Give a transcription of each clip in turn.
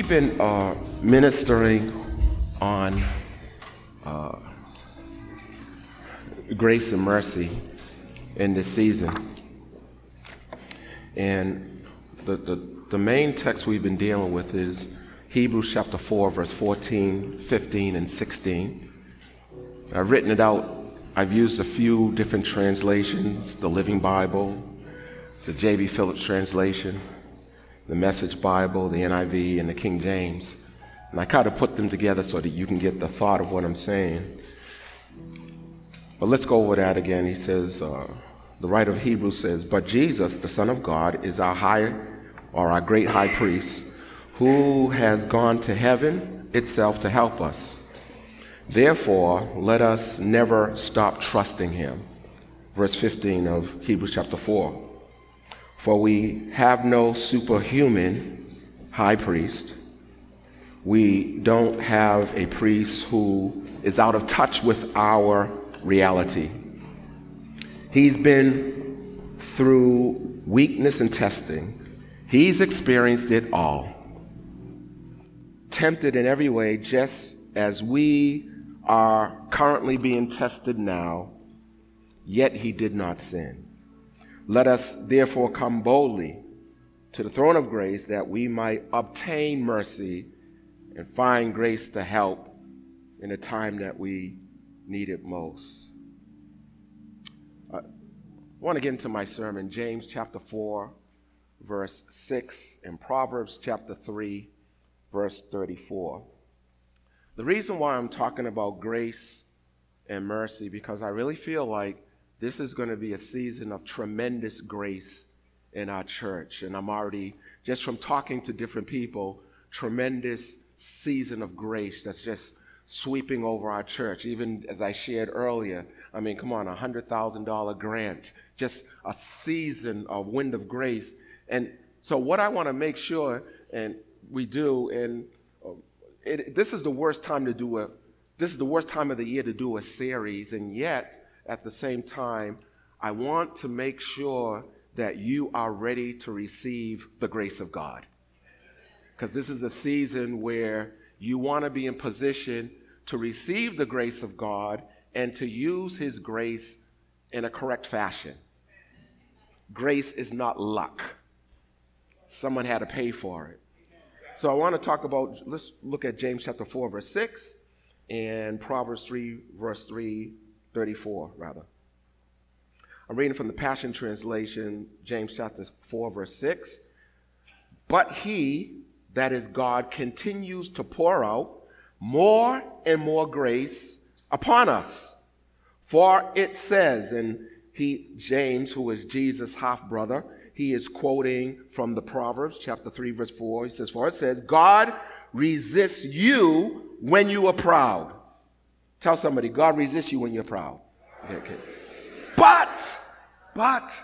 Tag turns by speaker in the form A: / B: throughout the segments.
A: We've been uh, ministering on uh, grace and mercy in this season. And the, the, the main text we've been dealing with is Hebrews chapter 4, verse 14, 15, and 16. I've written it out. I've used a few different translations the Living Bible, the J.B. Phillips translation, the Message Bible, the NIV, and the King James. And I kind of put them together so that you can get the thought of what I'm saying. But let's go over that again. He says, uh, the writer of Hebrews says, But Jesus, the Son of God, is our high or our great high priest, who has gone to heaven itself to help us. Therefore, let us never stop trusting him. Verse 15 of Hebrews chapter 4. For we have no superhuman high priest. We don't have a priest who is out of touch with our reality. He's been through weakness and testing, he's experienced it all. Tempted in every way, just as we are currently being tested now, yet he did not sin. Let us therefore come boldly to the throne of grace that we might obtain mercy and find grace to help in the time that we need it most. I want to get into my sermon, James chapter 4, verse 6, and Proverbs chapter 3, verse 34. The reason why I'm talking about grace and mercy, because I really feel like this is going to be a season of tremendous grace in our church. And I'm already, just from talking to different people, tremendous season of grace that's just sweeping over our church. Even as I shared earlier, I mean, come on, a $100,000 grant, just a season of wind of grace. And so, what I want to make sure, and we do, and uh, it, this is the worst time to do a, this is the worst time of the year to do a series, and yet, at the same time, I want to make sure that you are ready to receive the grace of God. Because this is a season where you want to be in position to receive the grace of God and to use His grace in a correct fashion. Grace is not luck, someone had to pay for it. So I want to talk about, let's look at James chapter 4, verse 6, and Proverbs 3, verse 3 34, rather. I'm reading from the Passion Translation, James chapter 4, verse 6. But he, that is God, continues to pour out more and more grace upon us. For it says, and he, James, who is Jesus' half brother, he is quoting from the Proverbs chapter 3, verse 4. He says, For it says, God resists you when you are proud. Tell somebody, God resists you when you're proud. Okay. But, but,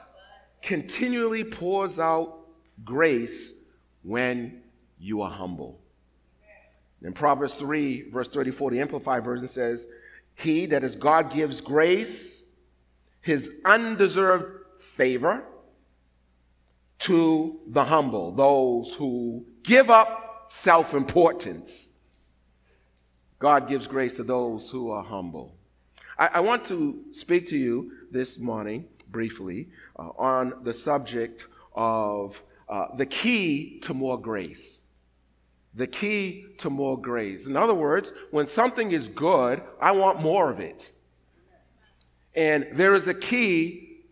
A: continually pours out grace when you are humble. In Proverbs 3, verse 34, the Amplified Version says, He, that is God, gives grace, his undeserved favor, to the humble, those who give up self importance. God gives grace to those who are humble. I, I want to speak to you this morning, briefly, uh, on the subject of uh, the key to more grace. The key to more grace. In other words, when something is good, I want more of it. And there is a key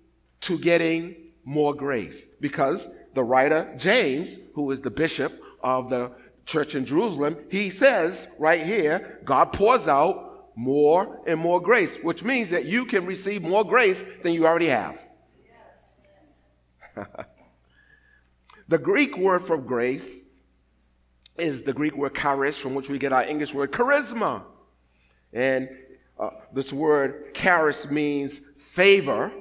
A: to getting more grace because the writer, James, who is the bishop of the church in Jerusalem, he says right here, God pours out more and more grace, which means that you can receive more grace than you already have. the Greek word for grace is the Greek word charis, from which we get our English word charisma. And uh, this word charis means favor,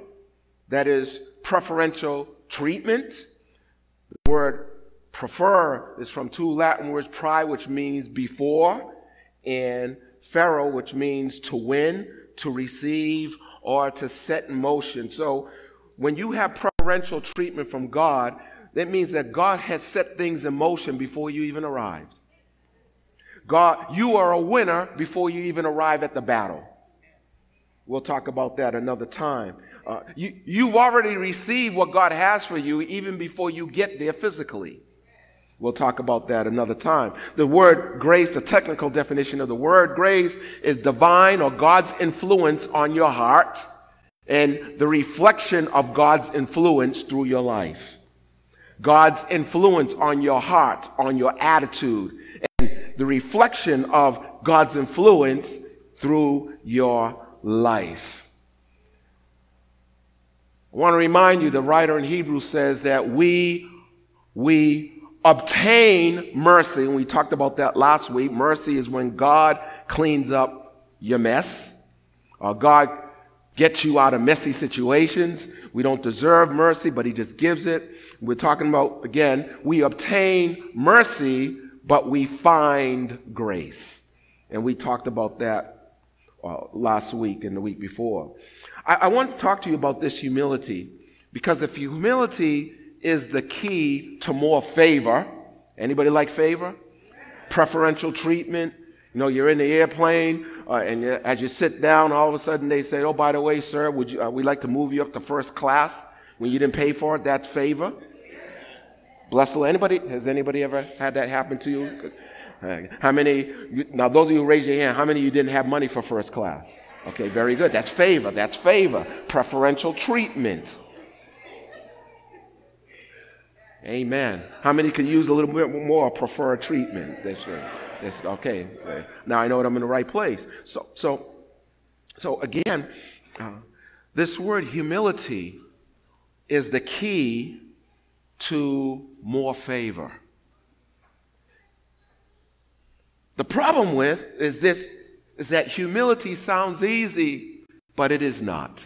A: that is preferential treatment. The word prefer is from two Latin words, pri, which means before, and fero, which means to win, to receive, or to set in motion. So when you have preferential treatment from God, that means that God has set things in motion before you even arrived. God, you are a winner before you even arrive at the battle. We'll talk about that another time. Uh, you, you've already received what God has for you even before you get there physically. We'll talk about that another time. The word grace, the technical definition of the word grace, is divine or God's influence on your heart and the reflection of God's influence through your life. God's influence on your heart, on your attitude, and the reflection of God's influence through your life. I want to remind you the writer in Hebrews says that we we obtain mercy, and we talked about that last week. Mercy is when God cleans up your mess. God gets you out of messy situations. We don't deserve mercy, but He just gives it. We're talking about, again, we obtain mercy, but we find grace. And we talked about that uh, last week and the week before. I, I want to talk to you about this humility because if humility is the key to more favor, anybody like favor? Preferential treatment. You know, you're in the airplane, uh, and as you sit down, all of a sudden they say, "Oh, by the way, sir, would you? Uh, we'd like to move you up to first class when you didn't pay for it. That's favor." Bless the. Anybody, has anybody ever had that happen to you? How many, now those of you who raise your hand, how many of you didn't have money for first class? Okay, very good. That's favor. That's favor. Preferential treatment. Amen. How many could use a little bit more preferred treatment? That's, uh, that's okay. Now I know that I'm in the right place. So, so, so again, uh, this word humility is the key to more favor. The problem with is this is that humility sounds easy, but it is not.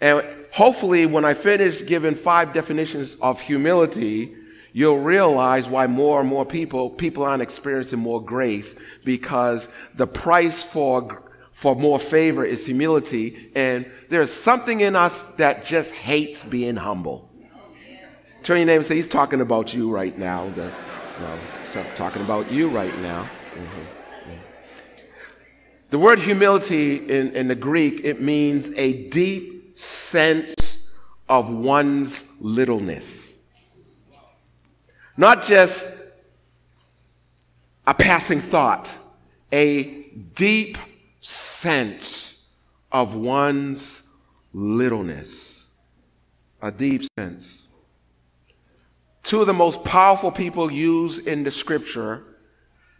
A: And hopefully, when I finish giving five definitions of humility, you'll realize why more and more people people aren't experiencing more grace because the price for for more favor is humility, and there's something in us that just hates being humble. Turn your name and say, He's talking about you right now. The, talking about you right now. Mm-hmm. The word humility in, in the Greek, it means a deep sense of one's littleness. Not just a passing thought, a deep sense of one's littleness. A deep sense. Two of the most powerful people used in the scripture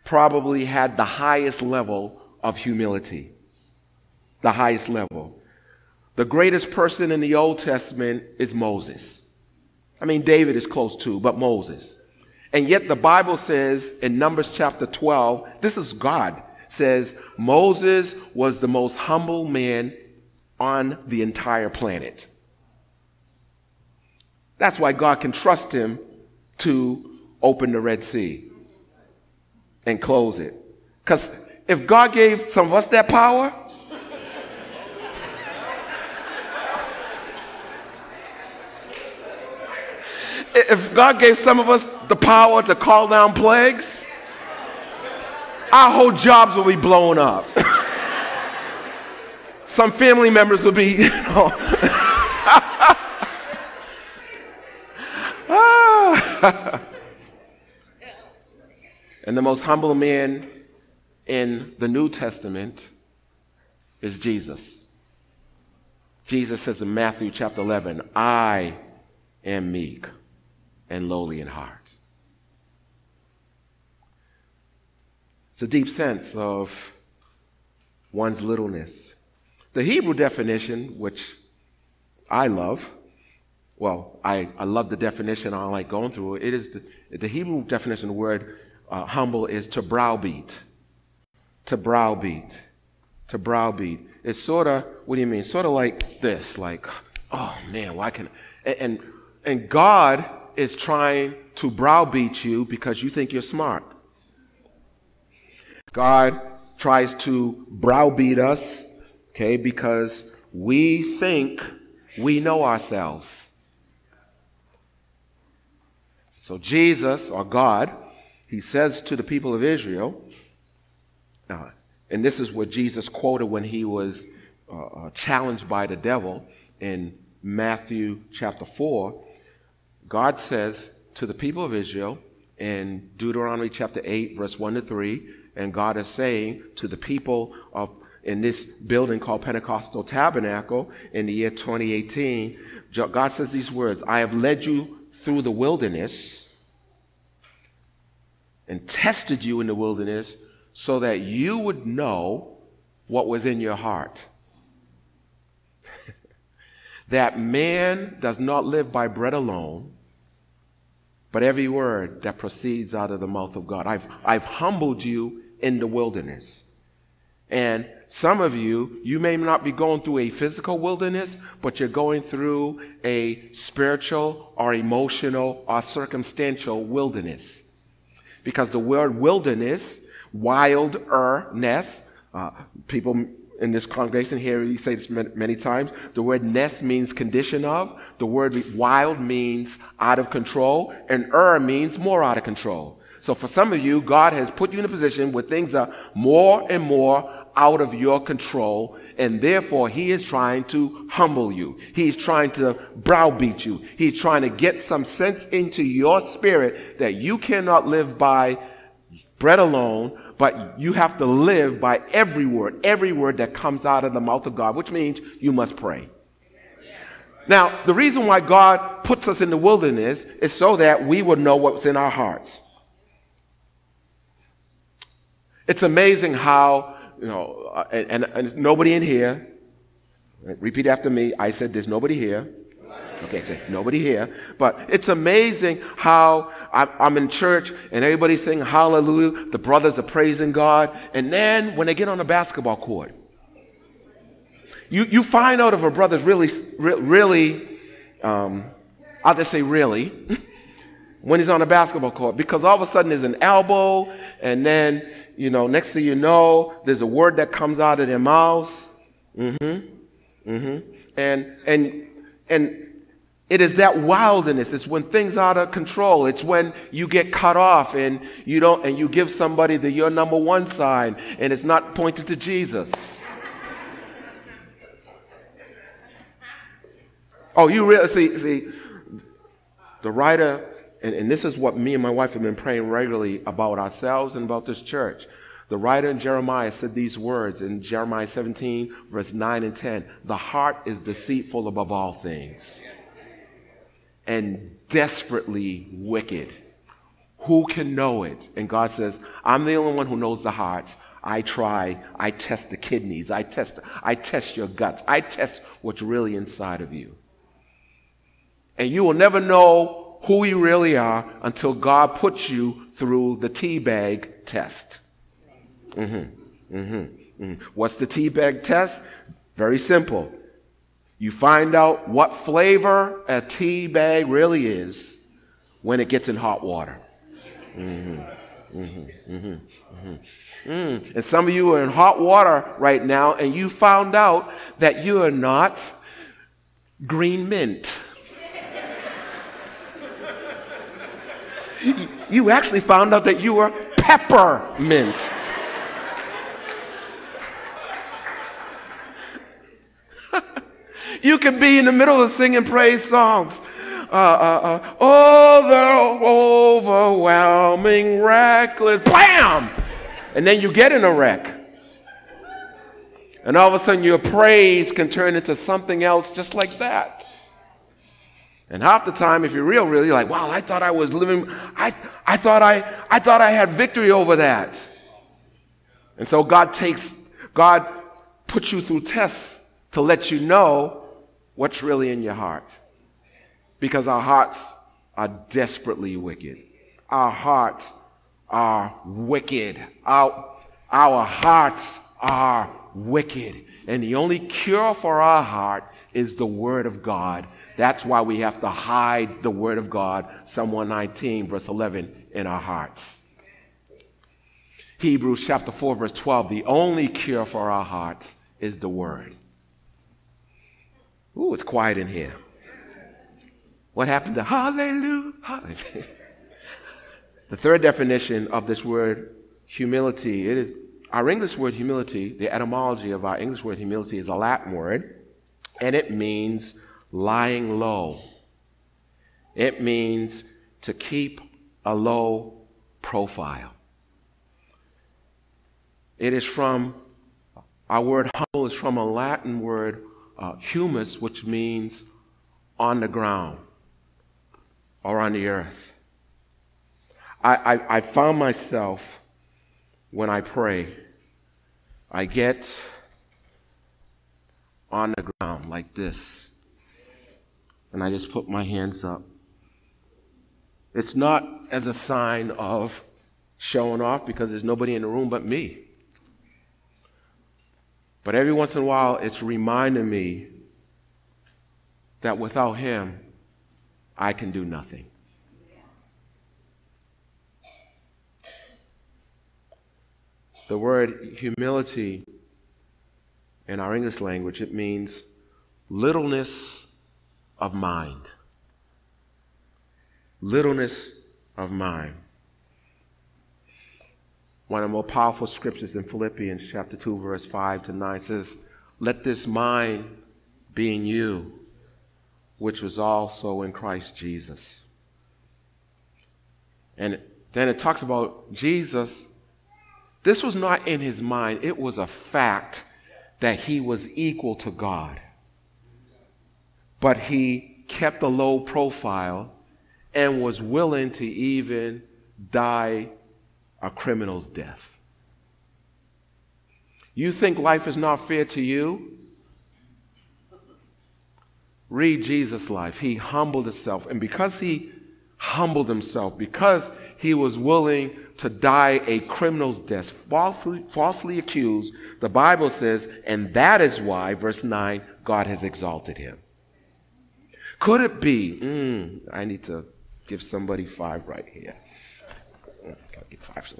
A: probably had the highest level of humility. The highest level. The greatest person in the Old Testament is Moses. I mean, David is close too, but Moses. And yet the Bible says in Numbers chapter 12, this is God, says Moses was the most humble man on the entire planet. That's why God can trust him to open the Red Sea and close it. Because if God gave some of us that power, if God gave some of us the power to call down plagues, our whole jobs will be blown up. some family members will be, you know. and the most humble man in the New Testament is Jesus. Jesus says in Matthew chapter 11, I am meek and lowly in heart. It's a deep sense of one's littleness. The Hebrew definition, which I love, well, I, I love the definition. I like going through it. It is the, the Hebrew definition of the word uh, humble is to browbeat. To browbeat. To browbeat. It's sort of, what do you mean? Sort of like this, like, oh man, why can, and, and, and God is trying to browbeat you because you think you're smart. God tries to browbeat us, okay, because we think we know ourselves. So Jesus, or God, he says to the people of Israel, uh, and this is what Jesus quoted when he was uh, uh challenged by the devil in Matthew chapter 4. God says to the people of Israel in Deuteronomy chapter 8, verse 1 to 3, and God is saying to the people of in this building called Pentecostal Tabernacle in the year 2018, God says these words I have led you through the wilderness and tested you in the wilderness so that you would know what was in your heart. that man does not live by bread alone, but every word that proceeds out of the mouth of God. I've, I've humbled you in the wilderness. And some of you, you may not be going through a physical wilderness, but you're going through a spiritual or emotional or circumstantial wilderness. Because the word wilderness, wilderness, uh, people in this congregation here, you say this many times, the word nest means condition of, the word wild means out of control, and er means more out of control. So for some of you, God has put you in a position where things are more and more out of your control, and therefore He is trying to humble you. He's trying to browbeat you. He's trying to get some sense into your spirit that you cannot live by bread alone, but you have to live by every word, every word that comes out of the mouth of God, which means you must pray. Now, the reason why God puts us in the wilderness is so that we would know what's in our hearts. It's amazing how, you know, uh, and, and, and nobody in here, repeat after me. I said, There's nobody here. Okay, say nobody here. But it's amazing how I'm in church and everybody's saying hallelujah. The brothers are praising God. And then when they get on the basketball court, you, you find out if a brother's really, really, um, I'll just say really, when he's on the basketball court because all of a sudden there's an elbow and then, you know, next thing you know, there's a word that comes out of their mouths. Mm-hmm. Mm-hmm. And, and, and it is that wildness. It's when things are out of control. It's when you get cut off and you don't, and you give somebody the your number one sign and it's not pointed to Jesus. oh, you really see, see, the writer, and, and this is what me and my wife have been praying regularly about ourselves and about this church. The writer in Jeremiah said these words in Jeremiah 17, verse 9 and 10 The heart is deceitful above all things and desperately wicked. Who can know it? And God says, I'm the only one who knows the hearts. I try, I test the kidneys, I test, I test your guts, I test what's really inside of you. And you will never know who you really are until God puts you through the tea bag test. Mm-hmm. Mm-hmm. Mm-hmm. What's the tea bag test? Very simple. You find out what flavor a tea bag really is when it gets in hot water. Mm-hmm. Mm-hmm. Mm-hmm. Mm. And some of you are in hot water right now, and you found out that you are not green mint. you actually found out that you were peppermint. You can be in the middle of singing praise songs. Uh, uh, uh, oh, the overwhelming, reckless, bam! And then you get in a wreck. And all of a sudden, your praise can turn into something else just like that. And half the time, if you're real, really like, wow, I thought I was living, I, I thought I, I thought I had victory over that. And so God takes, God puts you through tests to let you know what's really in your heart. Because our hearts are desperately wicked. Our hearts are wicked. Our, our hearts are wicked. And the only cure for our heart is the Word of God. That's why we have to hide the Word of God, Psalm 119, verse 11, in our hearts. Hebrews chapter 4, verse 12, the only cure for our hearts is the Word. Ooh, it's quiet in here. What happened to hallelujah? hallelujah. the third definition of this word humility, it is our English word humility, the etymology of our English word humility is a Latin word, and it means lying low. It means to keep a low profile. It is from, our word humble is from a Latin word, uh, humus, which means on the ground or on the earth. I, I, I found myself when I pray, I get on the ground like this and I just put my hands up. It's not as a sign of showing off because there's nobody in the room but me. But every once in a while, it's reminding me that without Him, I can do nothing. The word humility in our English language, it means littleness of mind. Littleness of mind. One of the more powerful scriptures in Philippians chapter 2, verse 5 to 9 says, Let this mind be in you, which was also in Christ Jesus. And then it talks about Jesus. This was not in his mind, it was a fact that he was equal to God but he kept a low profile and was willing to even die a criminal's death. You think life is not fair to you? Read Jesus' life. He humbled himself. And because he humbled himself, because he was willing to die a criminal's death, falsely, falsely accused, the Bible says, and that is why, verse 9, God has exalted him. Could it be? Mm, I need to give somebody five right here.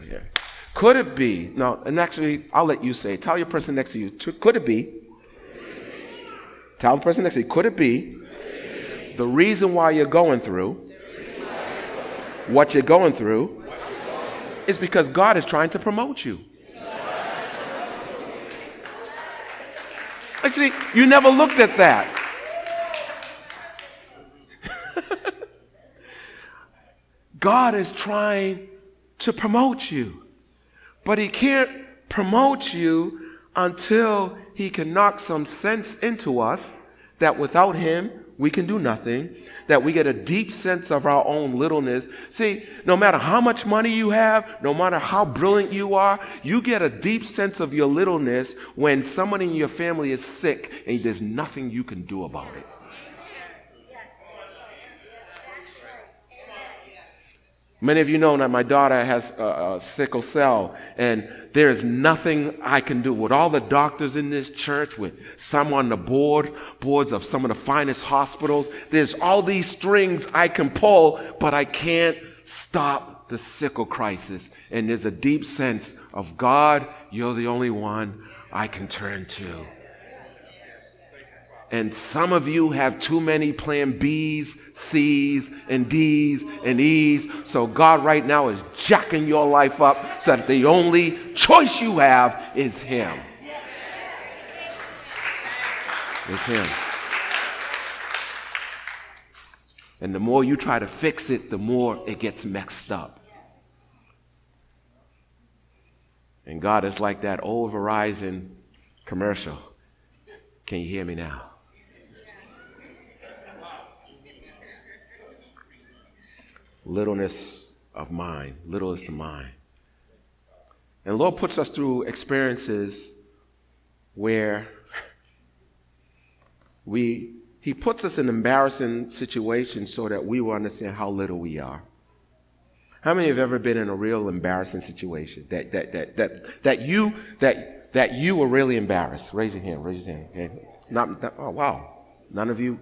A: Here. Could it be? No, and actually, I'll let you say. Tell your person next to you. Could it be? Tell the person next to you. Could it be? The reason why you're going through what you're going through is because God is trying to promote you. Actually, you never looked at that. God is trying to promote you. But He can't promote you until He can knock some sense into us that without Him, we can do nothing, that we get a deep sense of our own littleness. See, no matter how much money you have, no matter how brilliant you are, you get a deep sense of your littleness when someone in your family is sick and there's nothing you can do about it. Many of you know that my daughter has a, a, sickle cell, and there is nothing I can do. With all the doctors in this church, with some on the board, boards of some of the finest hospitals, there's all these strings I can pull, but I can't stop the sickle crisis. And there's a deep sense of God, you're the only one I can turn to. And some of you have too many plan B's, C's, and D's, and E's. So God right now is jacking your life up so that the only choice you have is Him. Is Him. And the more you try to fix it, the more it gets messed up. And God is like that old Verizon commercial. Can you hear me now? Littleness of mind, littleness of mind. And Lord puts us through experiences where we he puts us in embarrassing situations so that we will understand how little we are. How many have ever been in a real embarrassing situation that that that that that you that that you were really embarrassed? Raise your hand. Raise your hand. Okay. Not, not oh wow. None of you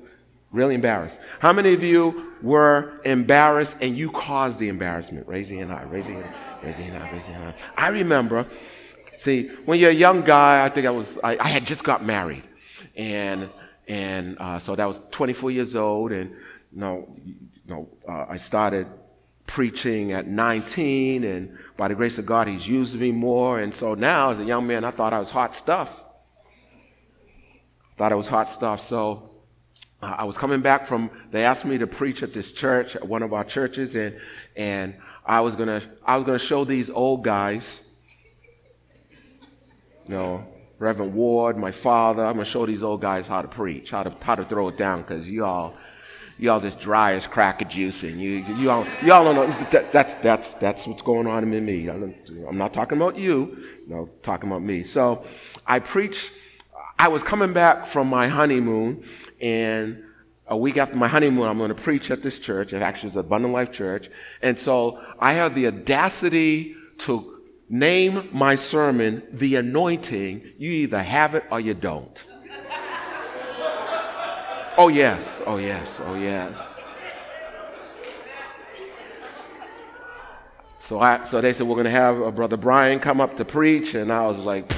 A: really embarrassed. How many of you were embarrassed and you caused the embarrassment? Raise your hand high. Raise your hand. Raise your hand high. Raise your hand high. I remember. See, when you're a young guy, I think I was. I, I had just got married, and and uh, so that was 24 years old, and you know, you know, uh, I started preaching at 19, and by the grace of God, He's used me more. And so now, as a young man, I thought I was hot stuff. Thought I was hot stuff. So I was coming back from. They asked me to preach at this church, at one of our churches, and and I was gonna I was gonna show these old guys, you know, Reverend Ward, my father. I'm gonna show these old guys how to preach, how to how to throw it down, because you all y'all just dry as cracker juice, and you you all y'all don't know that's that's that's what's going on in me. I'm not talking about you, no, talking about me. So I preach. I was coming back from my honeymoon, and a week after my honeymoon, I'm going to preach at this church. It actually is Abundant Life Church, and so I had the audacity to name my sermon "The Anointing." You either have it or you don't. Oh, yes. Oh, yes. Oh, yes. So, I, so they said, We're going to have a Brother Brian come up to preach. And I was like,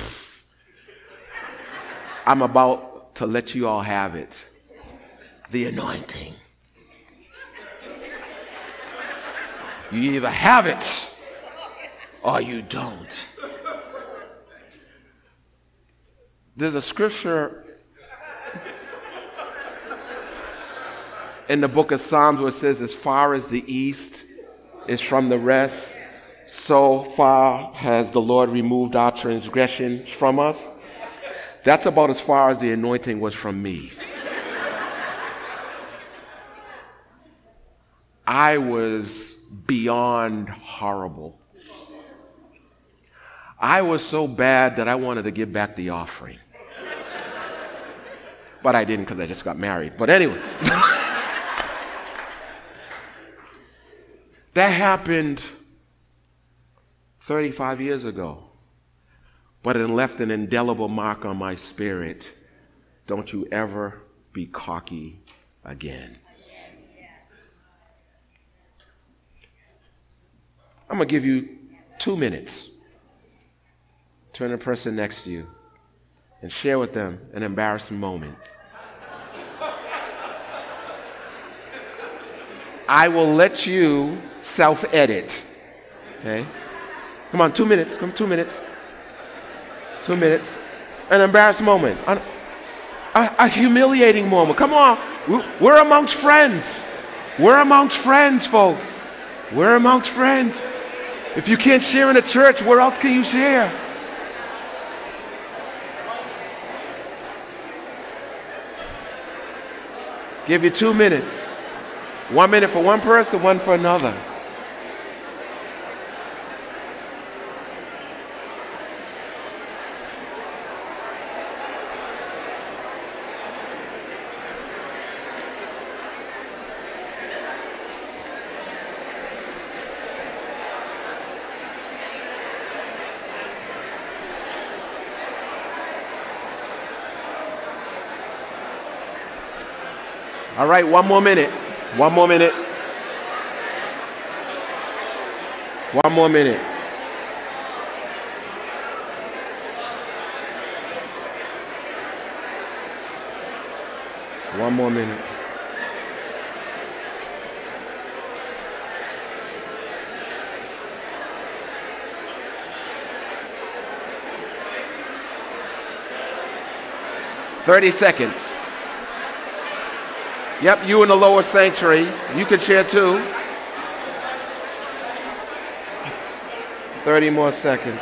A: I'm about to let you all have it. The anointing. You either have it or you don't. There's a scripture in the book of Psalms where it says, As far as the east is from the rest, so far has the Lord removed our transgression from us. That's about as far as the anointing was from me. I was beyond horrible. I was so bad that I wanted to give back the offering. But I didn't because I just got married. But anyway. That happened 35 years ago, but it left an indelible mark on my spirit. Don't you ever be cocky again. I'm going to give you two minutes. Turn to the person next to you and share with them an embarrassing moment. I will let you self edit. Okay? Come on, two minutes. Come, two minutes. Two minutes. An embarrassed moment. A, a, a humiliating moment. Come on. We're amongst friends. We're amongst friends, folks. We're amongst friends. If you can't share in a church, where else can you share? Give you two minutes. One minute for one person, one for another. All right, one more minute. One more minute. One more minute. One more minute. Thirty seconds. Yep, you in the lower sanctuary. You can share too. 30 more seconds.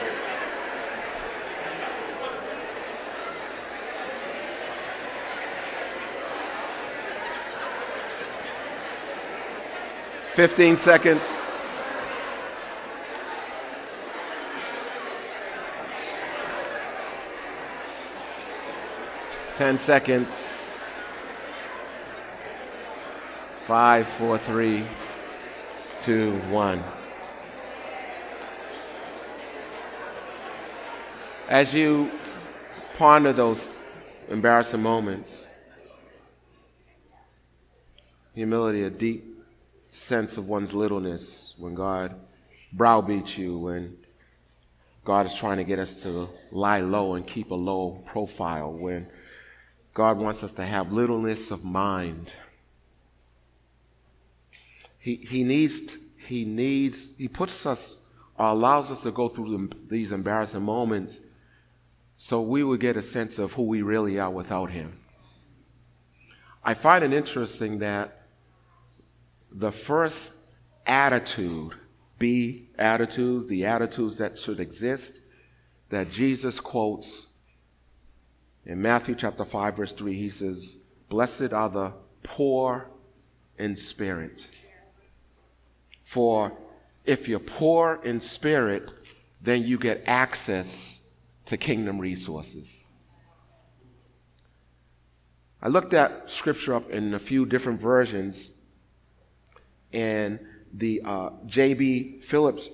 A: Fifteen seconds. Ten seconds. Five, four, three, two, one. As you ponder those embarrassing moments, humility, a deep sense of one's littleness when God browbeats you, when God is trying to get us to lie low and keep a low profile, when God wants us to have littleness of mind. He, he needs, he needs, he puts us, or allows us to go through these embarrassing moments so we would get a sense of who we really are without him. I find it interesting that the first attitude, be attitudes, the attitudes that should exist, that Jesus quotes in Matthew chapter 5, verse 3, he says, Blessed are the poor in spirit. For if you're poor in spirit, then you get access to kingdom resources. I looked at scripture up in a few different versions, and the uh, J.B. Phillips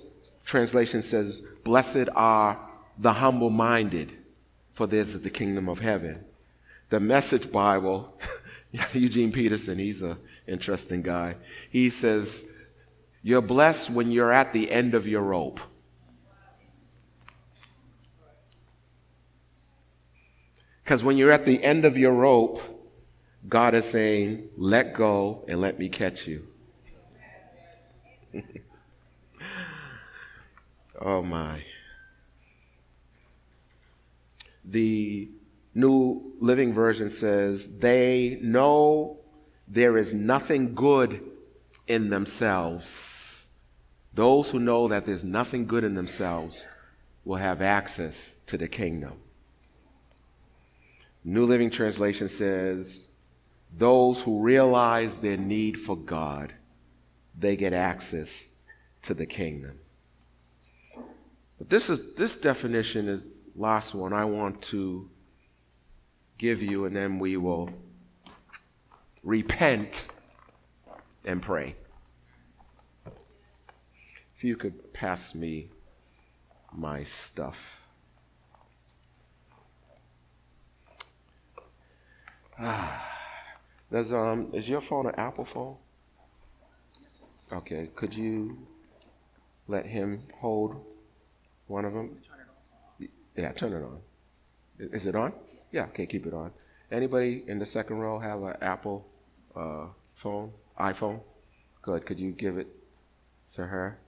A: translation says, Blessed are the humble minded, for this is the kingdom of heaven. The Message Bible, Eugene Peterson, he's an interesting guy. He says, You're blessed when you're at the end of your rope. Because when you're at the end of your rope, God is saying, Let go and let me catch you. oh my. The New Living Version says, They know there is nothing good in themselves. Those who know that there's nothing good in themselves will have access to the kingdom. New Living Translation says, Those who realize their need for God, they get access to the kingdom. But this is this definition is last one I want to give you, and then we will repent and pray. If you could pass me my stuff. Ah. Does um is your phone an Apple phone? Okay. Could you let him hold one of them? Yeah, turn it on. Is it on? Yeah. Okay, keep it on. Anybody in the second row have an Apple uh, phone, iPhone? Good. Could you give it to her?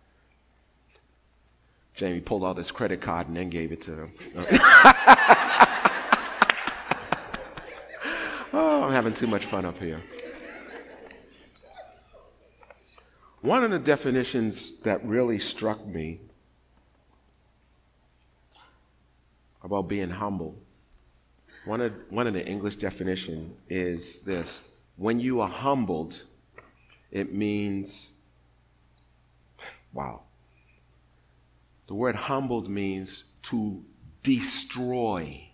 A: Jamie pulled out his credit card and then gave it to him. oh, I'm having too much fun up here. One of the definitions that really struck me about being humble, one of, one of the English definition is this. When you are humbled, it means, wow. The word humbled means to destroy.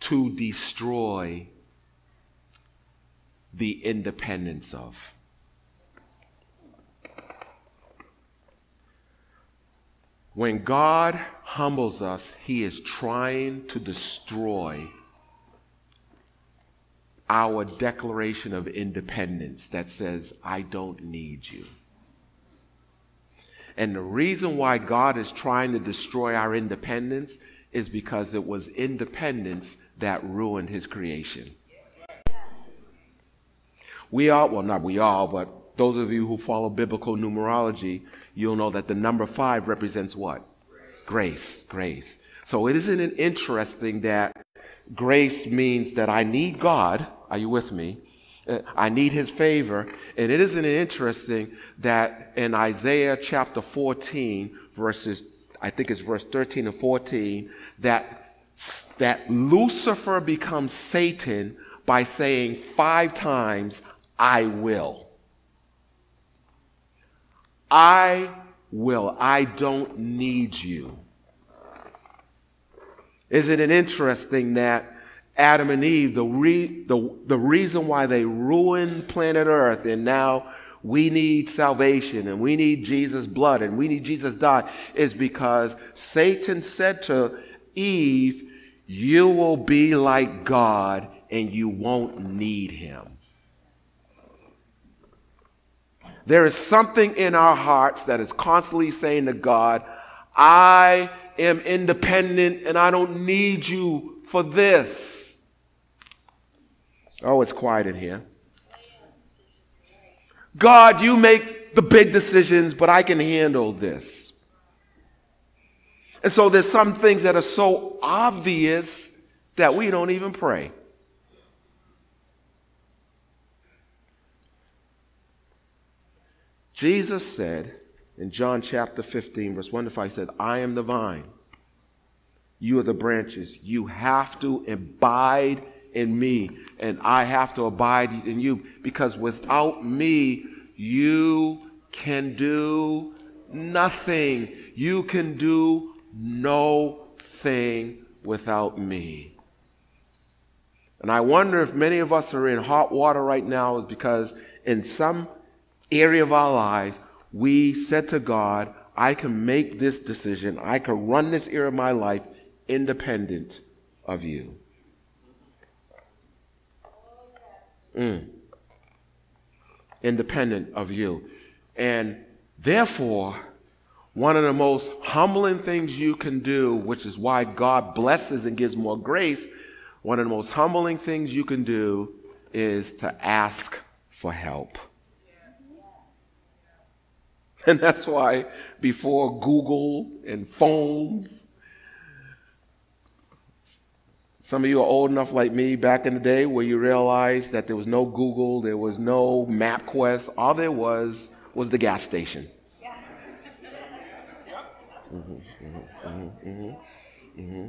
A: To destroy the independence of. When God humbles us, He is trying to destroy our declaration of independence that says, I don't need you. And the reason why God is trying to destroy our independence is because it was independence that ruined his creation. We all, well, not we all, but those of you who follow biblical numerology, you'll know that the number five represents what? Grace. Grace. So isn't it interesting that grace means that I need God? Are you with me? Uh, I need his favor. And it isn't interesting that in Isaiah chapter 14, verses, I think it's verse 13 and 14, that, that Lucifer becomes Satan by saying five times, I will. I will. I don't need you. Isn't it interesting that Adam and Eve, the, re, the, the reason why they ruined planet Earth and now we need salvation and we need Jesus' blood and we need Jesus' die is because Satan said to Eve, You will be like God and you won't need him. There is something in our hearts that is constantly saying to God, I am independent and I don't need you for this. Oh, it's quiet in here. God, you make the big decisions, but I can handle this. And so there's some things that are so obvious that we don't even pray. Jesus said in John chapter 15, verse 1 to 5, he said, I am the vine. You are the branches. You have to abide in me, and I have to abide in you, because without me, you can do nothing. You can do no thing without me. And I wonder if many of us are in hot water right now is because in some area of our lives, we said to God, I can make this decision. I can run this area of my life independent of you. Mm. Independent of you. And therefore, one of the most humbling things you can do, which is why God blesses and gives more grace, one of the most humbling things you can do is to ask for help. And that's why before Google and phones, some of you are old enough like me back in the day where you realized that there was no Google, there was no MapQuest, all there was was the gas station. Mm-hmm, mm-hmm, mm-hmm, mm-hmm,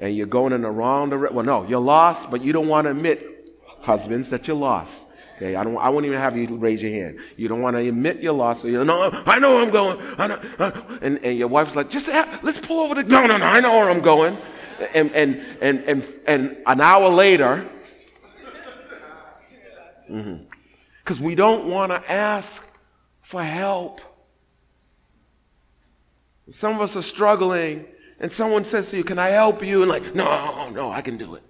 A: and you're going in the wrong direction. Well, no, you're lost, but you don't want to admit, husbands, that you're lost. Okay, I don't. I won't even have you raise your hand. You don't want to admit your loss. So you know, I know where I'm going. I know, uh, and, and your wife's like, just let's pull over the. No, no, no. I know where I'm going. And and and and and an hour later, because mm-hmm. we don't want to ask for help. Some of us are struggling, and someone says to you, "Can I help you?" And like, no, no, I can do it.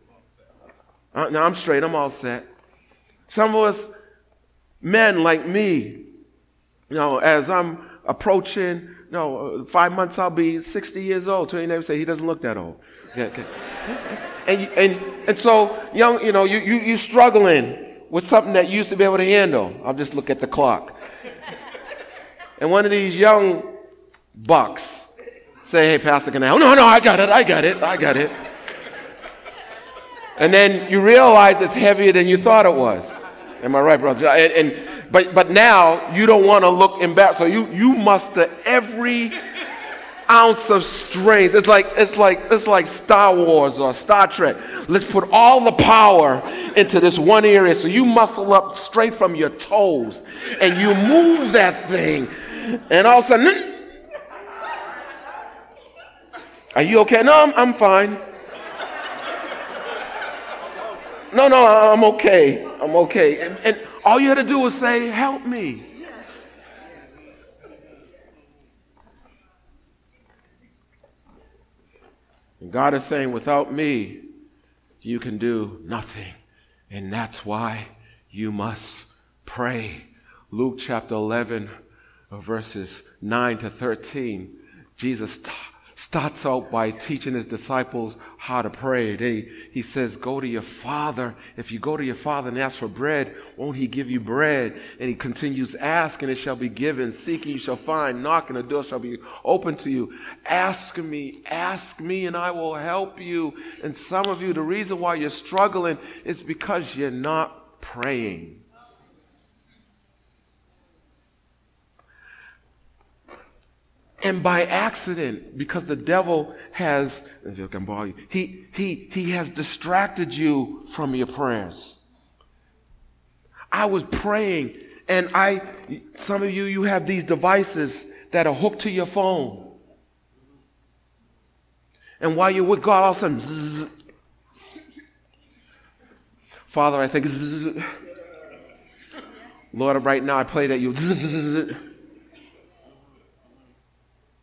A: Uh, no, I'm straight. I'm all set. Some of us, men like me, you know, as I'm approaching, you know, five months I'll be 60 years old. Your neighbor, say he doesn't look that old. And, and, and so, young, you know, you, you, you're struggling with something that you used to be able to handle. I'll just look at the clock. And one of these young bucks say, hey, Pastor, can I? No, no, I got it, I got it, I got it. And then you realize it's heavier than you thought it was. Am I right, brother? And, and but but now you don't want to look embarrassed. So you you muster every ounce of strength. It's like it's like it's like Star Wars or Star Trek. Let's put all the power into this one area. So you muscle up straight from your toes and you move that thing, and all of a sudden, are you okay? No, I'm, I'm fine. No, no, I'm okay. I'm okay. And, and all you had to do was say, Help me. And God is saying, Without me, you can do nothing. And that's why you must pray. Luke chapter 11, verses 9 to 13, Jesus taught starts out by teaching his disciples how to pray. They, he says, Go to your father. If you go to your father and ask for bread, won't he give you bread? And he continues, Ask and it shall be given. Seeking you shall find. Knock and the door shall be open to you. Ask me, ask me, and I will help you. And some of you, the reason why you're struggling is because you're not praying. And by accident, because the devil has, if I can borrow you, he, he, he has distracted you from your prayers. I was praying, and I, some of you, you have these devices that are hooked to your phone. And while you're with God, all of a sudden, zzz, Father, I think, zzz, Lord, right now I pray that you.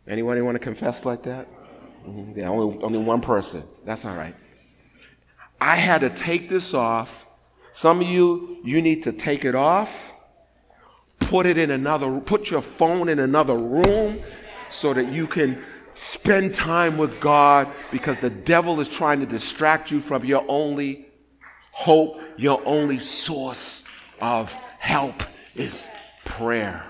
A: Anyone want to confess like that? Mm-hmm. Yeah, only, only one person. That's all right. I had to take this off. Some of you, you need to take it off, put it in another, put your phone in another room so that you can spend time with God because the devil is trying to distract you from your only hope, your only source of help is prayer.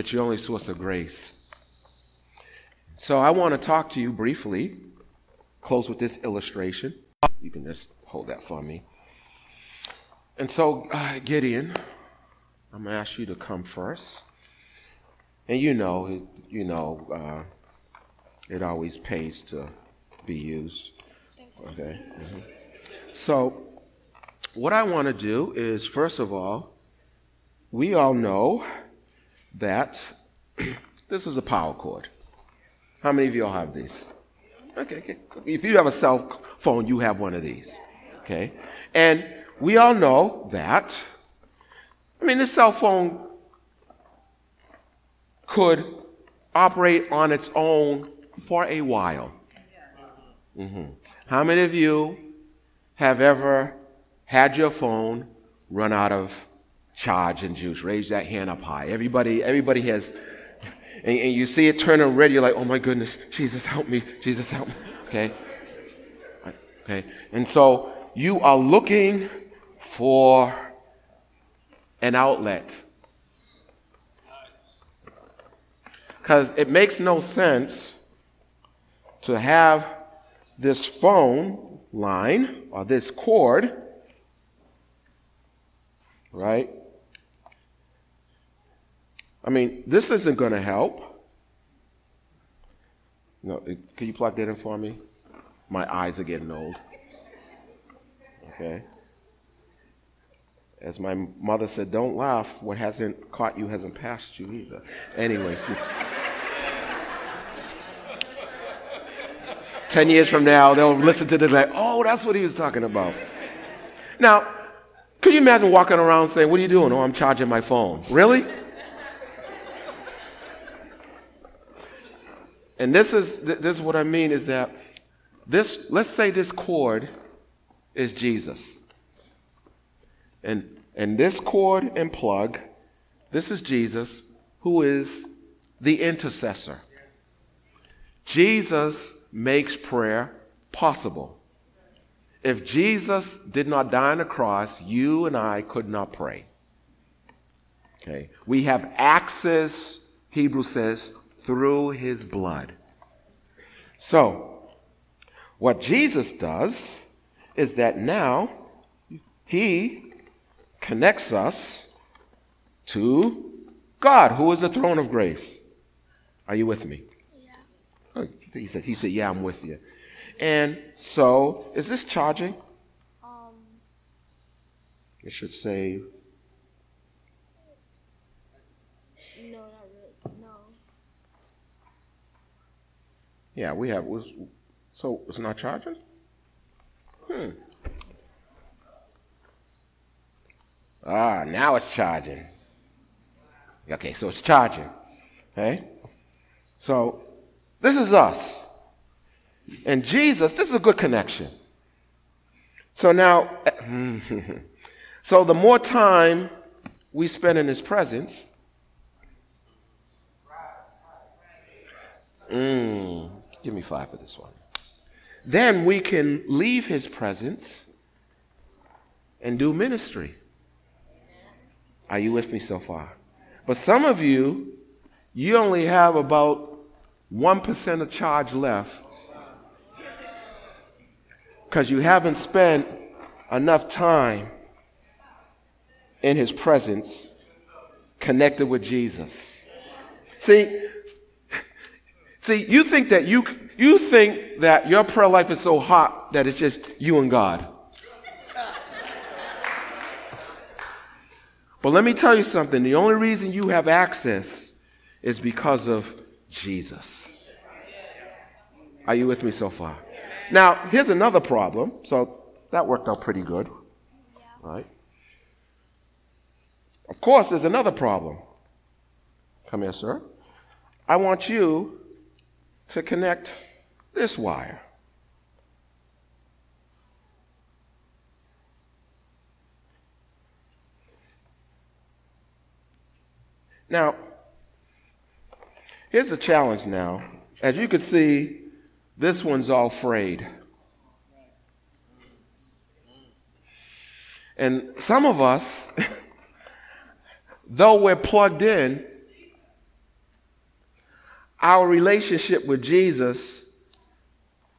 A: It's your only source of grace. So I want to talk to you briefly, close with this illustration. You can just hold that for me. And so, uh, Gideon, I'm going to ask you to come first. And you know, you know, uh, it always pays to be used. Okay. Mm-hmm. So, what I want to do is, first of all, we all know that this is a power cord. How many of you all have these? Okay, okay. If you have a cell phone, you have one of these. Okay. And we all know that, I mean, this cell phone could operate on its own for a while. Mm-hmm. How many of you have ever had your phone run out of charge and juice? Raise that hand up high. Everybody, everybody has, and, and you see it turning red. You're like, oh my goodness, Jesus help me, Jesus help me. Okay, okay, and so you are looking for an outlet. Because it makes no sense to have this phone line or this cord, right? I mean, this isn't going to help. No, can you plug that in for me? My eyes are getting old. Okay. As my mother said, don't laugh. What hasn't caught you hasn't passed you either. Anyways. 10 years from now, they'll listen to this like, oh, that's what he was talking about. Now, could you imagine walking around saying, what are you doing? Oh, I'm charging my phone. Really? And this is, this is what I mean is that this, let's say this cord is Jesus. And, and this cord and plug, this is Jesus, who is the intercessor. Jesus makes prayer possible. If Jesus did not die on the cross, you and I could not pray. Okay. We have access, Hebrew says, through his blood. So, what Jesus does is that now he connects us to God, who is the throne of grace. Are you with me? Yeah. He said, he said, yeah, I'm with you. And so, is this charging? Um, it should say. No, not really. No. Yeah, we have. Was so it's not charging. Hmm. Ah, now it's charging. Okay, so it's charging. Okay? So this is us. And Jesus, this is a good connection. So now, so the more time we spend in his presence, mm, give me five for this one. Then we can leave his presence and do ministry. Are you with me so far? But some of you, you only have about 1% of charge left because you haven't spent enough time in his presence connected with Jesus. See, see, you think that you you think that your prayer life is so hot that it's just you and God. But let me tell you something. The only reason you have access is because of Jesus. Are you with me so far? Now, here's another problem. So that worked out pretty good. Right? Of course, there's another problem. Come here, sir. I want you to connect this wire. Now, here's the challenge now. As you can see, this one's all frayed. And some of us, though we're plugged in, our relationship with Jesus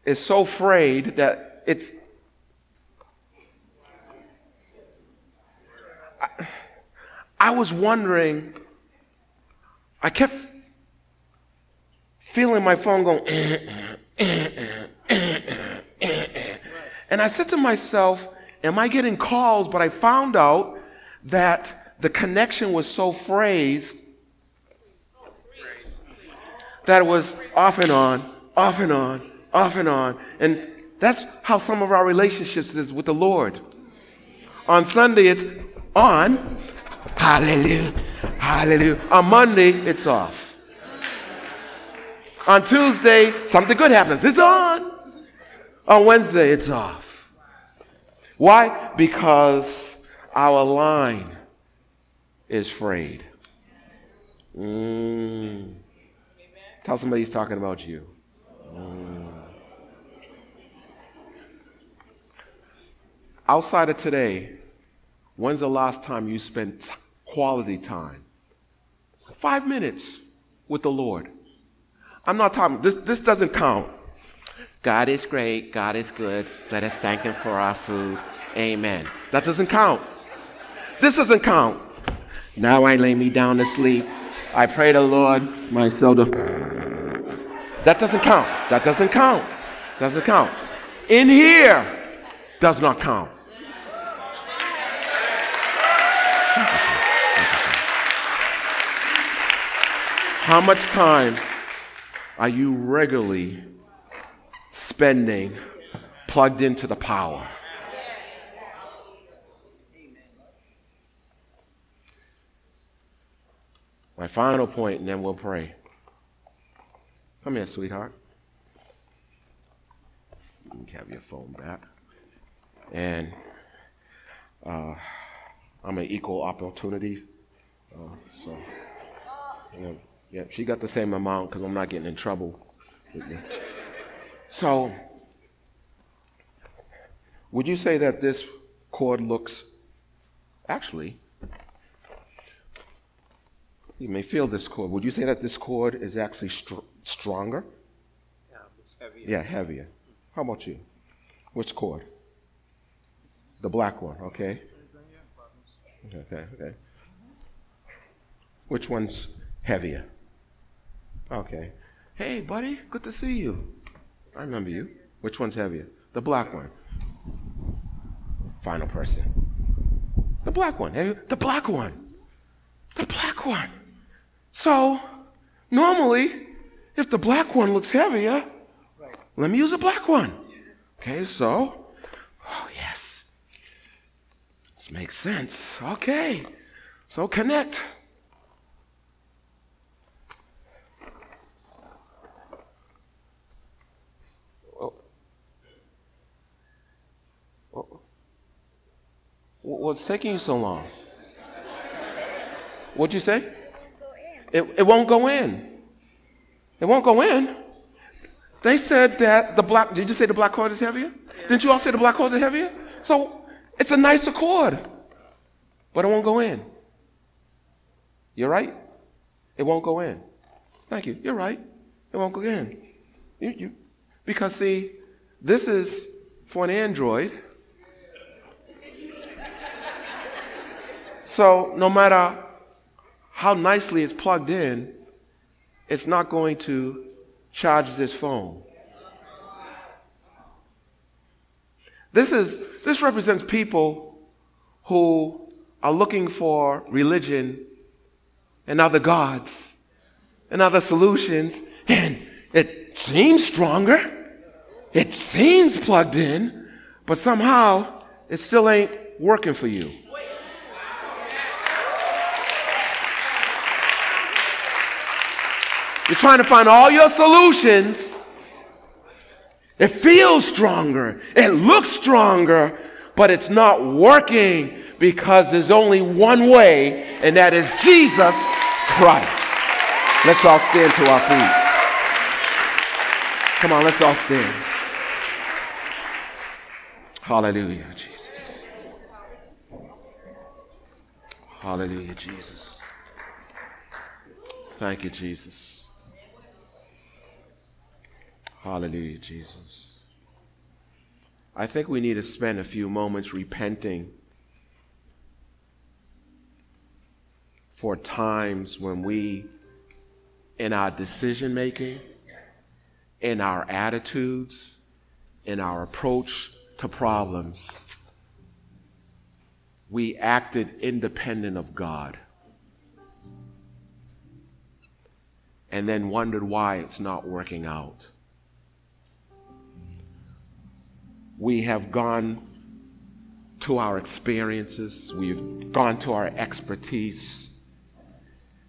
A: is so frayed that it's. I, I was wondering, I kept feeling my phone going, eh, eh, eh, and I said to myself, Am I getting calls? But I found out that the connection was so phrased that was off and on, off and on, off and on. And that's how some of our relationships is with the Lord. On Sunday, it's on. Hallelujah. Hallelujah. On Monday, it's off. On Tuesday, something good happens. It's on. On Wednesday, it's off. Why? Because our line is frayed. Mm. Tell somebody he's talking about you. Mm. Outside of today, when's the last time you spent quality time? Five minutes with the Lord. I'm not talking, this, this doesn't count. God is great, God is good. Let us thank Him for our food. Amen. That doesn't count. This doesn't count. Now I lay me down to sleep. I pray the Lord, my soul to. That doesn't count. That doesn't count. Doesn't count. In here does not count. How much time are you regularly spending plugged into the power? My final point, and then we'll pray. Come here, sweetheart. You can have your phone back. And uh, I'm an equal opportunities. Uh, so, yeah, she got the same amount because I'm not getting in trouble. So, would you say that this cord looks actually you may feel this cord. Would you say that this cord is actually str- stronger?
B: Yeah, it's heavier.
A: Yeah, heavier. How about you? Which cord? The black one, okay. Okay, okay. Which one's heavier? Okay. Hey, buddy, good to see you. I remember you. Which one's heavier? The black one. Final person. The black one. The black one. The black one. So, normally, if the black one looks heavier, let me use a black one. Okay, so, oh, yes. This makes sense. Okay, so connect. Oh. Oh. What's taking you so long? What'd you say? It, it won't go in. It won't go in. They said that the black, did you just say the black cord is heavier? Yeah. Didn't you all say the black cord is heavier? So it's a nicer cord, but it won't go in. You're right? It won't go in. Thank you. You're right. It won't go in. You, you, because, see, this is for an Android. So no matter how nicely it's plugged in, it's not going to charge this phone. This is this represents people who are looking for religion and other gods and other solutions, and it seems stronger. It seems plugged in, but somehow it still ain't working for you. You're trying to find all your solutions. It feels stronger, it looks stronger, but it's not working because there's only one way, and that is Jesus Christ. Let's all stand to our feet. Come on, let's all stand. Hallelujah, Jesus. Hallelujah, Jesus. Thank you, Jesus. Hallelujah, Jesus. I think we need to spend a few moments repenting for times when we, in our decision making, in our attitudes, in our approach to problems, we acted independent of God. And then wondered why it's not working out. We have gone to our experiences, we've gone to our expertise,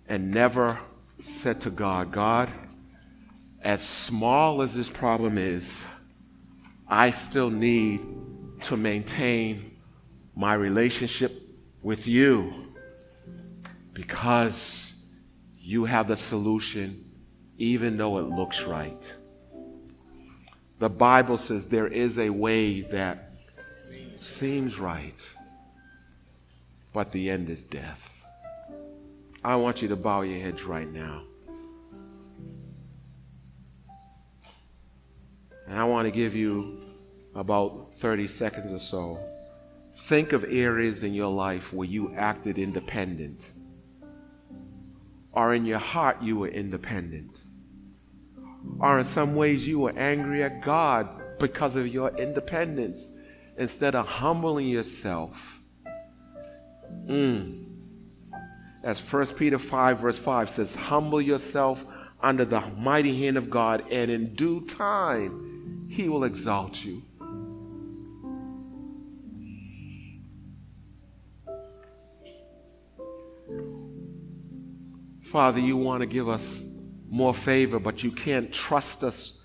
A: and never said to God, God, as small as this problem is, I still need to maintain my relationship with you because you have the solution, even though it looks right. The Bible says there is a way that seems right, but the end is death. I want you to bow your heads right now. And I want to give you about 30 seconds or so. Think of areas in your life where you acted independent, or in your heart you were independent, or in some ways you were angry at God because of your independence instead of humbling yourself. Mm. As 1 Peter 5, verse 5 says, Humble yourself under the mighty hand of God, and in due time he will exalt you. Father, you want to give us more favor, but you can't trust us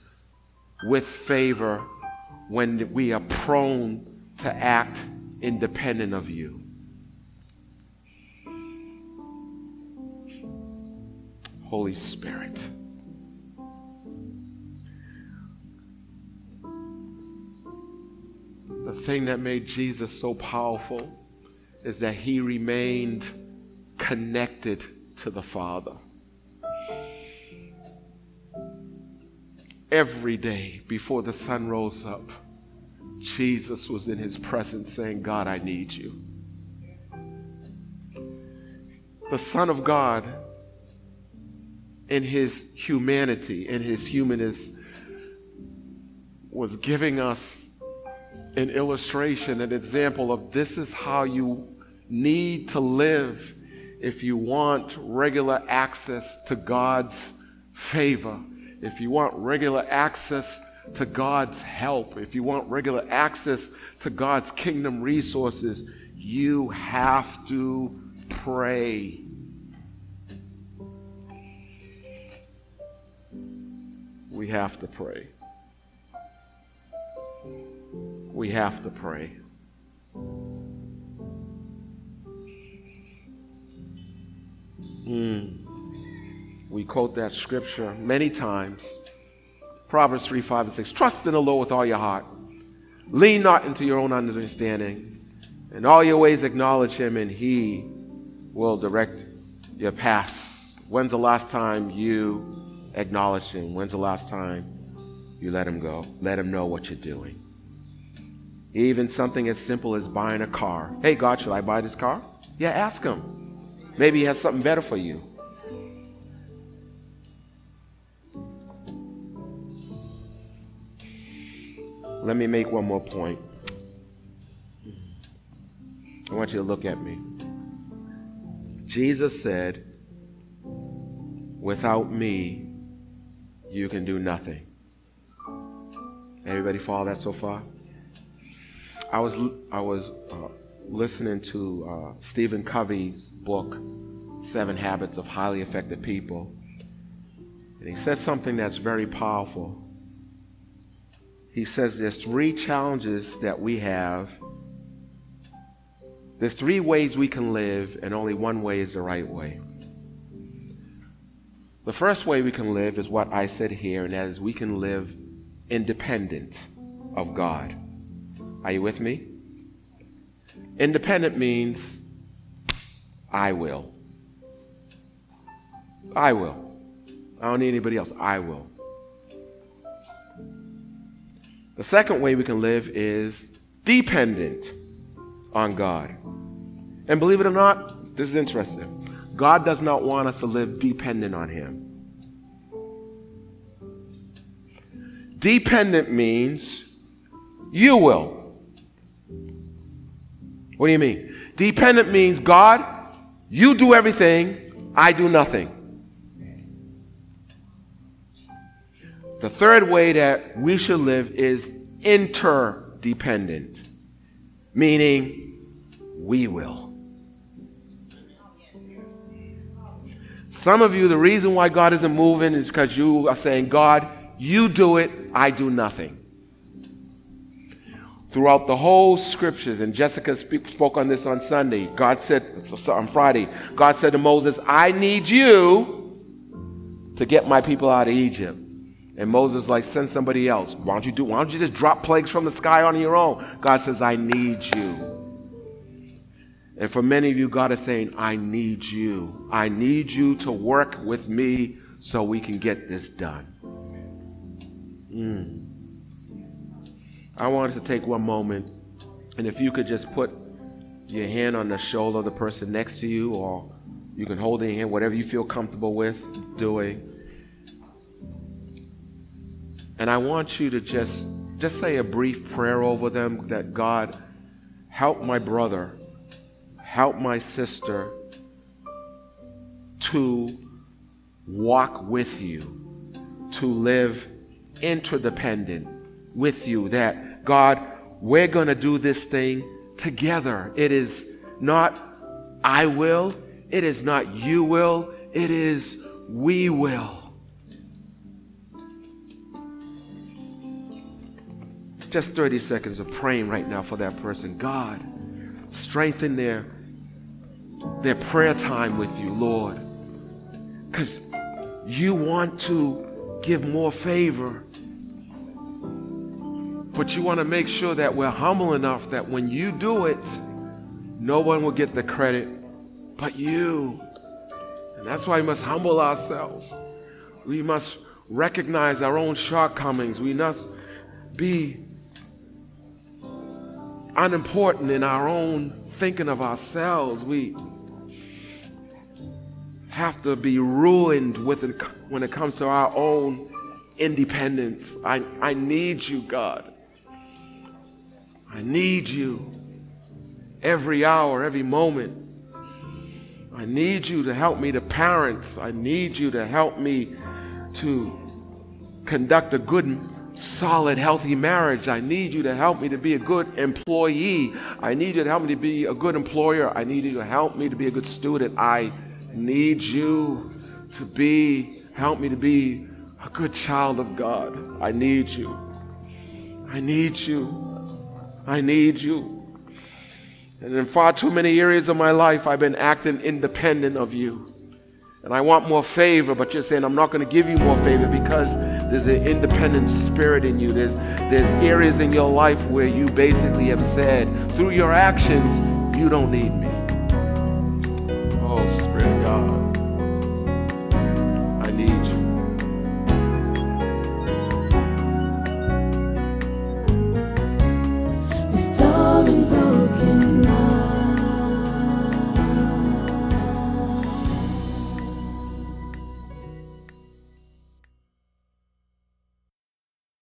A: with favor when we are prone to act independent of you. Holy Spirit. The thing that made Jesus so powerful is that he remained connected to the Father. Every day before the sun rose up, Jesus was in his presence saying, God, I need you. The Son of God, in his humanity, in his humanness, was giving us an illustration, an example of this is how you need to live if you want regular access to God's favor, if you want regular access to God's help, if you want regular access to God's kingdom resources, you have to pray. We have to pray. We have to pray. Mm. We quote that scripture many times. Proverbs 3, 5, and 6. Trust in the Lord with all your heart. Lean not into your own understanding. In all your ways acknowledge him, and he will direct your paths. When's the last time you acknowledged him? When's the last time you let him go? Let him know what you're doing. Even something as simple as buying a car. Hey, God, should I buy this car? Yeah, ask him. Maybe he has something better for you. Let me make one more point. I want you to look at me. Jesus said, Without me, you can do nothing. Everybody follow that so far? I was I was uh, listening to uh, Stephen Covey's book, Seven Habits of Highly Effective People, and he says something that's very powerful. He says there's three challenges that we have. There's three ways we can live, and only one way is the right way. The first way we can live is what I said here, and that is we can live independent of God. Are you with me? Independent means I will. I will. I don't need anybody else. I will. The second way we can live is dependent on God. And believe it or not, this is interesting. God does not want us to live dependent on Him. Dependent means you will. What do you mean? Dependent means God, you do everything, I do nothing. The third way that we should live is interdependent, meaning we will. Some of you, the reason why God isn't moving is because you are saying, God, you do it, I do nothing. Throughout the whole scriptures, and Jessica speak, spoke on this on Sunday, God said, on Friday, God said to Moses, I need you to get my people out of Egypt. And Moses like, send somebody else. Why don't you do? Why don't you just drop plagues from the sky on your own? God says, I need you. And for many of you, God is saying, I need you. I need you to work with me so we can get this done. Mm. I wanted to take one moment, and if you could just put your hand on the shoulder of the person next to you, or you can hold their hand, whatever you feel comfortable with doing. And I want you to just just say a brief prayer over them that God help my brother, help my sister to walk with you, to live interdependent with you. That God, we're going to do this thing together. It is not I will, it is not you will, it is we will. Just 30 seconds of praying right now for that person. God, strengthen their, their prayer time with you, Lord. Because you want to give more favor. But you want to make sure that we're humble enough that when you do it, no one will get the credit but you. And that's why we must humble ourselves. We must recognize our own shortcomings. We must be unimportant in our own thinking of ourselves. We have to be ruined with it when it comes to our own independence. I, I need you, God. I need you every hour, every moment. I need you to help me to parent. I need you to help me to conduct a good solid, healthy marriage. I need you to help me to be a good employee. I need you to help me to be a good employer. I need you to help me to be a good student. I need you to be, help me to be a good child of God. I need you. I need you. I need you. And in far too many areas of my life, I've been acting independent of you. And I want more favor, but you're saying, I'm not going to give you more favor because there's an independent spirit in you. There's, there's areas in your life where you basically have said, through your actions, you don't need me.